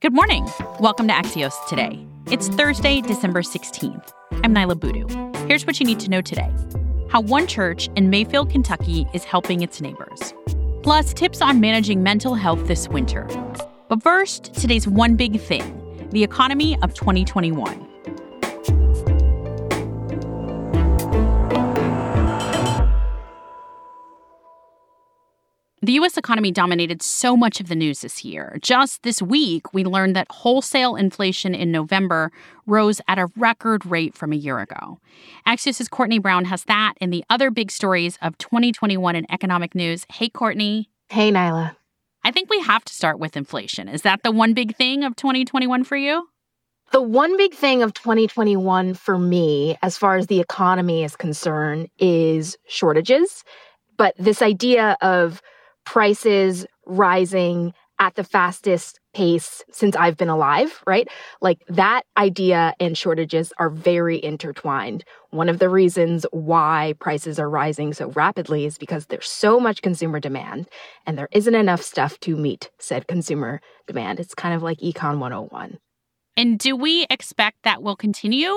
Good morning. Welcome to Axios Today. It's Thursday, December 16th. I'm Niala Boodhoo. Here's what you need to know today how one church in Mayfield, Kentucky is helping its neighbors, plus tips on managing mental health this winter. But first, today's one big thing the economy of 2021. The U.S. economy dominated so much of the news this year. Just this week, we learned that wholesale inflation in November rose at a record rate from a year ago. Axios' Courtney Brown has that and the other big stories of 2021 in economic news. Hey, Courtney. Hey, Niala. I think we have to start with inflation. Is that the one big thing of 2021 for you? The one big thing of 2021 for me, as far as the economy is concerned, is shortages. But this idea of prices rising at the fastest pace since I've been alive, right? Like that idea and shortages are very intertwined. One of the reasons why prices are rising so rapidly is because there's so much consumer demand and there isn't enough stuff to meet said consumer demand. It's kind of like Econ 101. And do we expect that will continue?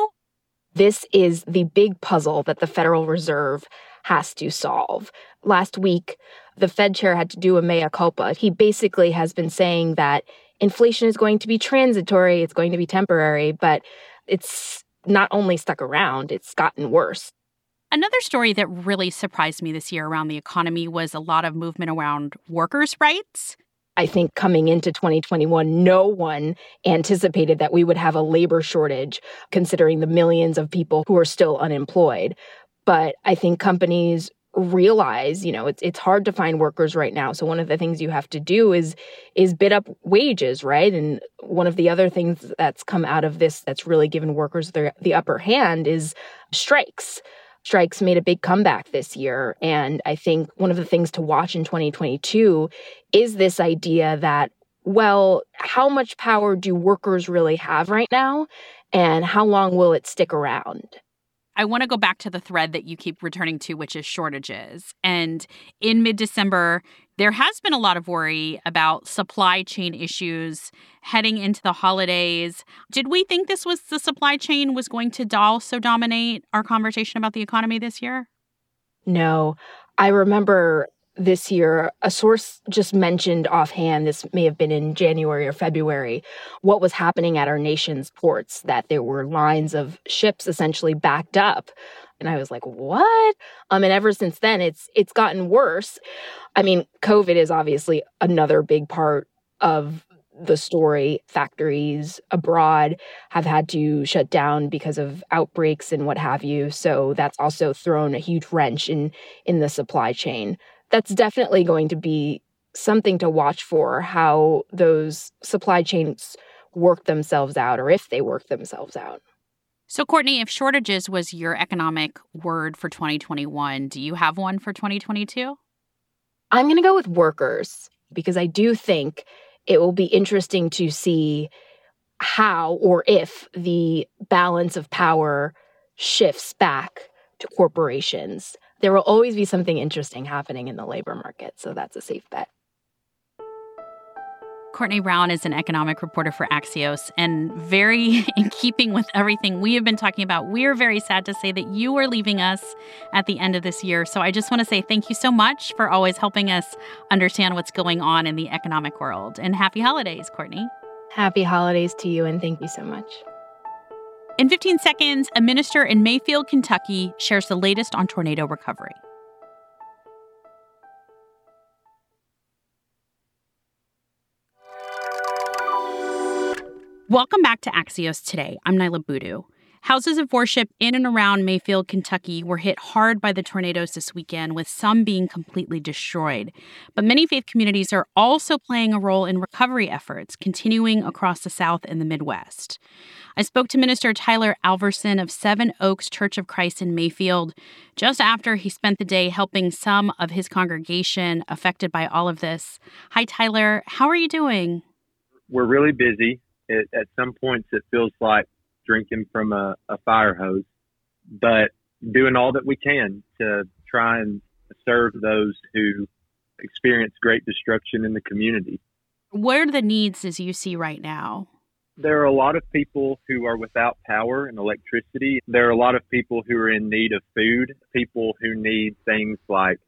This is the big puzzle that the Federal Reserve has to solve. Last week, the Fed chair had to do a mea culpa. He basically has been saying that inflation is going to be transitory, it's going to be temporary, but it's not only stuck around, it's gotten worse. Another story that really surprised me this year around the economy was a lot of movement around workers' rights. I think coming into 2021, no one anticipated that we would have a labor shortage, considering the millions of people who are still unemployed. But I think companies realize you know it's it's hard to find workers right now. So one of the things you have to do is is bid up wages right? And one of the other things that's come out of this that's really given workers the the upper hand is strikes. Strikes made a big comeback this year. And i think one of the things to watch in 2022 is this idea that well how much power do workers really have right now? And how long will it stick around I want to go back to the thread that you keep returning to, which is shortages. And in mid December, there has been a lot of worry about supply chain issues heading into the holidays. Did we think this was the supply chain was going to also dominate our conversation about the economy this year? No. I remember this year, a source just mentioned offhand, this may have been in January or February, what was happening at our nation's ports, that there were lines of ships essentially backed up. And I was like, what? Um, and ever since then, it's it's gotten worse. I mean, COVID is obviously another big part of the story. Factories abroad have had to shut down because of outbreaks and what have you. So that's also thrown a huge wrench in in the supply chain that's definitely going to be something to watch for how those supply chains work themselves out or if they work themselves out. So, Courtney, if shortages was your economic word for 2021, do you have one for 2022? I'm going to go with workers because I do think it will be interesting to see how or if the balance of power shifts back to corporations there will always be something interesting happening in the labor market. So that's a safe bet. Courtney Brown is an economic reporter for Axios and very in keeping with everything we have been talking about. We're very sad to say that you are leaving us at the end of this year. So I just want to say thank you so much for always helping us understand what's going on in the economic world. And happy holidays, Courtney. Happy holidays to you, and thank you so much. In 15 seconds, a minister in Mayfield, Kentucky shares the latest on tornado recovery. Welcome back to Axios Today. I'm Niala Boodhoo. Houses of worship in and around Mayfield, Kentucky were hit hard by the tornadoes this weekend, with some being completely destroyed. But many faith communities are also playing a role in recovery efforts, continuing across the South and the Midwest. I spoke to Minister Tyler Alverson of Seven Oaks Church of Christ in Mayfield just after he spent the day helping some of his congregation affected by all of this. Hi, Tyler. How are you doing? We're really busy. It, at some points, it feels like drinking from a, a fire hose, but doing all that we can to try and serve those who experience great destruction in the community. What are the needs as you see right now? There are a lot of people who are without power and electricity. There are a lot of people who are in need of food, people who need things like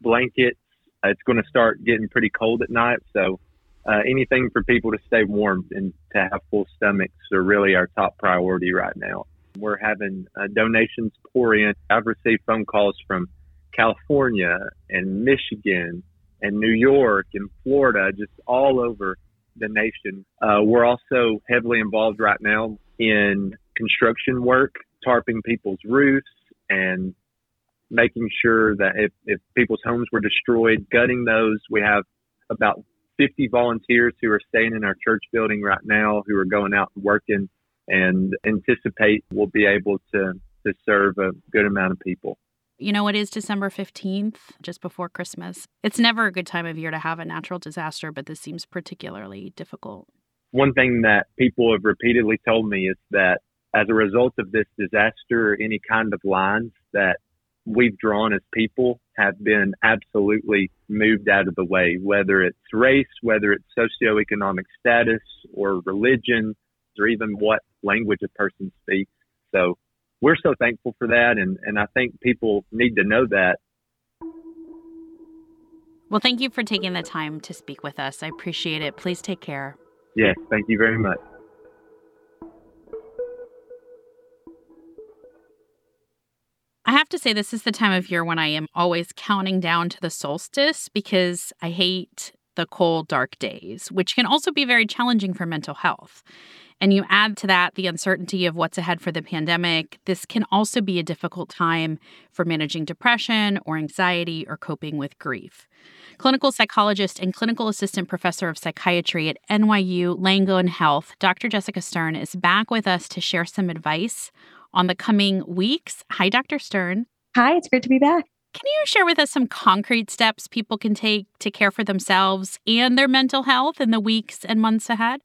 blankets. It's going to start getting pretty cold at night, so uh, anything for people to stay warm and to have full stomachs are really our top priority right now. We're having uh, donations pour in. I've received phone calls from California and Michigan and New York and Florida, just all over the nation. Uh, we're also heavily involved right now in construction work, tarping people's roofs and making sure that if, if people's homes were destroyed, gutting those. We have about 50 volunteers who are staying in our church building right now who are going out and working and anticipate we'll be able to, to serve a good amount of people. You know, it is December 15th, just before Christmas. It's never a good time of year to have a natural disaster, but this seems particularly difficult. One thing that people have repeatedly told me is that as a result of this disaster, any kind of lines that we've drawn as people have been absolutely moved out of the way, whether it's race, whether it's socioeconomic status or religion, or even what language a person speaks. So we're so thankful for that. And, and I think people need to know that. Well, thank you for taking the time to speak with us. I appreciate it. Please take care. Yes, thank you very much. Have to say, this is the time of year when I am always counting down to the solstice because I hate the cold, dark days, which can also be very challenging for mental health and you add to that the uncertainty of what's ahead for the pandemic, this can also be a difficult time for managing depression or anxiety or coping with grief. Clinical psychologist and clinical assistant professor of psychiatry at NYU Langone Health, Dr. Jessica Stern, is back with us to share some advice on the coming weeks. Hi, Dr. Stern. Hi, it's great to be back. Can you share with us some concrete steps people can take to care for themselves and their mental health in the weeks and months ahead?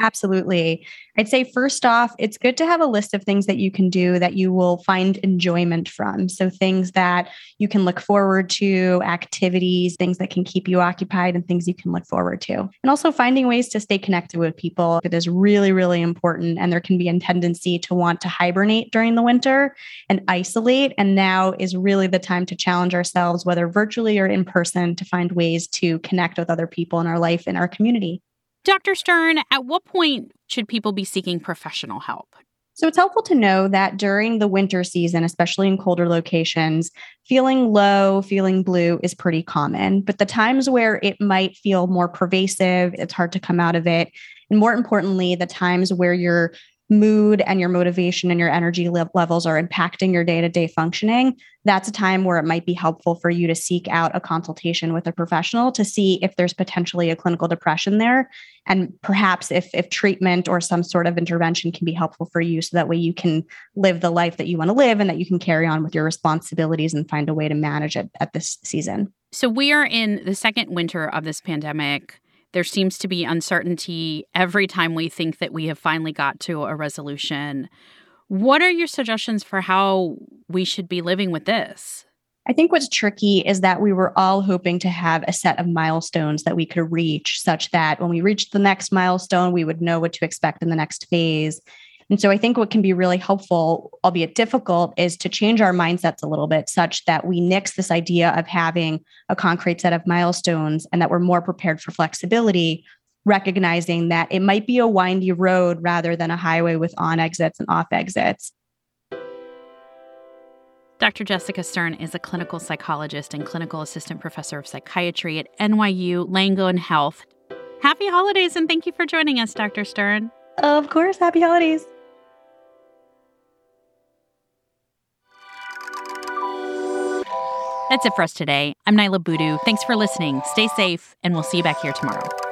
Absolutely. I'd say first off, it's good to have a list of things that you can do that you will find enjoyment from. So, things that you can look forward to, activities, things that can keep you occupied, and things you can look forward to. And also finding ways to stay connected with people. It is really, really important. And there can be a tendency to want to hibernate during the winter and isolate. And now is really the time to challenge ourselves, whether virtually or in person, to find ways to connect with other people in our life, in our community. Dr. Stern, at what point should people be seeking professional help? So it's helpful to know that during the winter season, especially in colder locations, feeling low, feeling blue is pretty common. But the times where it might feel more pervasive, it's hard to come out of it. And more importantly, the times where you're mood and your motivation and your energy levels are impacting your day to day functioning, that's a time where it might be helpful for you to seek out a consultation with a professional to see if there's potentially a clinical depression there. And perhaps if, if treatment or some sort of intervention can be helpful for you, so that way you can live the life that you want to live and that you can carry on with your responsibilities and find a way to manage it at this season. So, we are in the second winter of this pandemic. There seems to be uncertainty every time we think that we have finally got to a resolution. What are your suggestions for how we should be living with this? I think what's tricky is that we were all hoping to have a set of milestones that we could reach, such that when we reached the next milestone, we would know what to expect in the next phase. And so I think what can be really helpful, albeit difficult, is to change our mindsets a little bit such that we nix this idea of having a concrete set of milestones and that we're more prepared for flexibility, recognizing that it might be a windy road rather than a highway with on exits and off exits. Dr. Jessica Stern is a clinical psychologist and clinical assistant professor of psychiatry at NYU Langone Health. Happy holidays and thank you for joining us, Dr. Stern. Of course, happy holidays. That's it for us today. I'm Niala Boodhoo. Thanks for listening. Stay safe, and we'll see you back here tomorrow.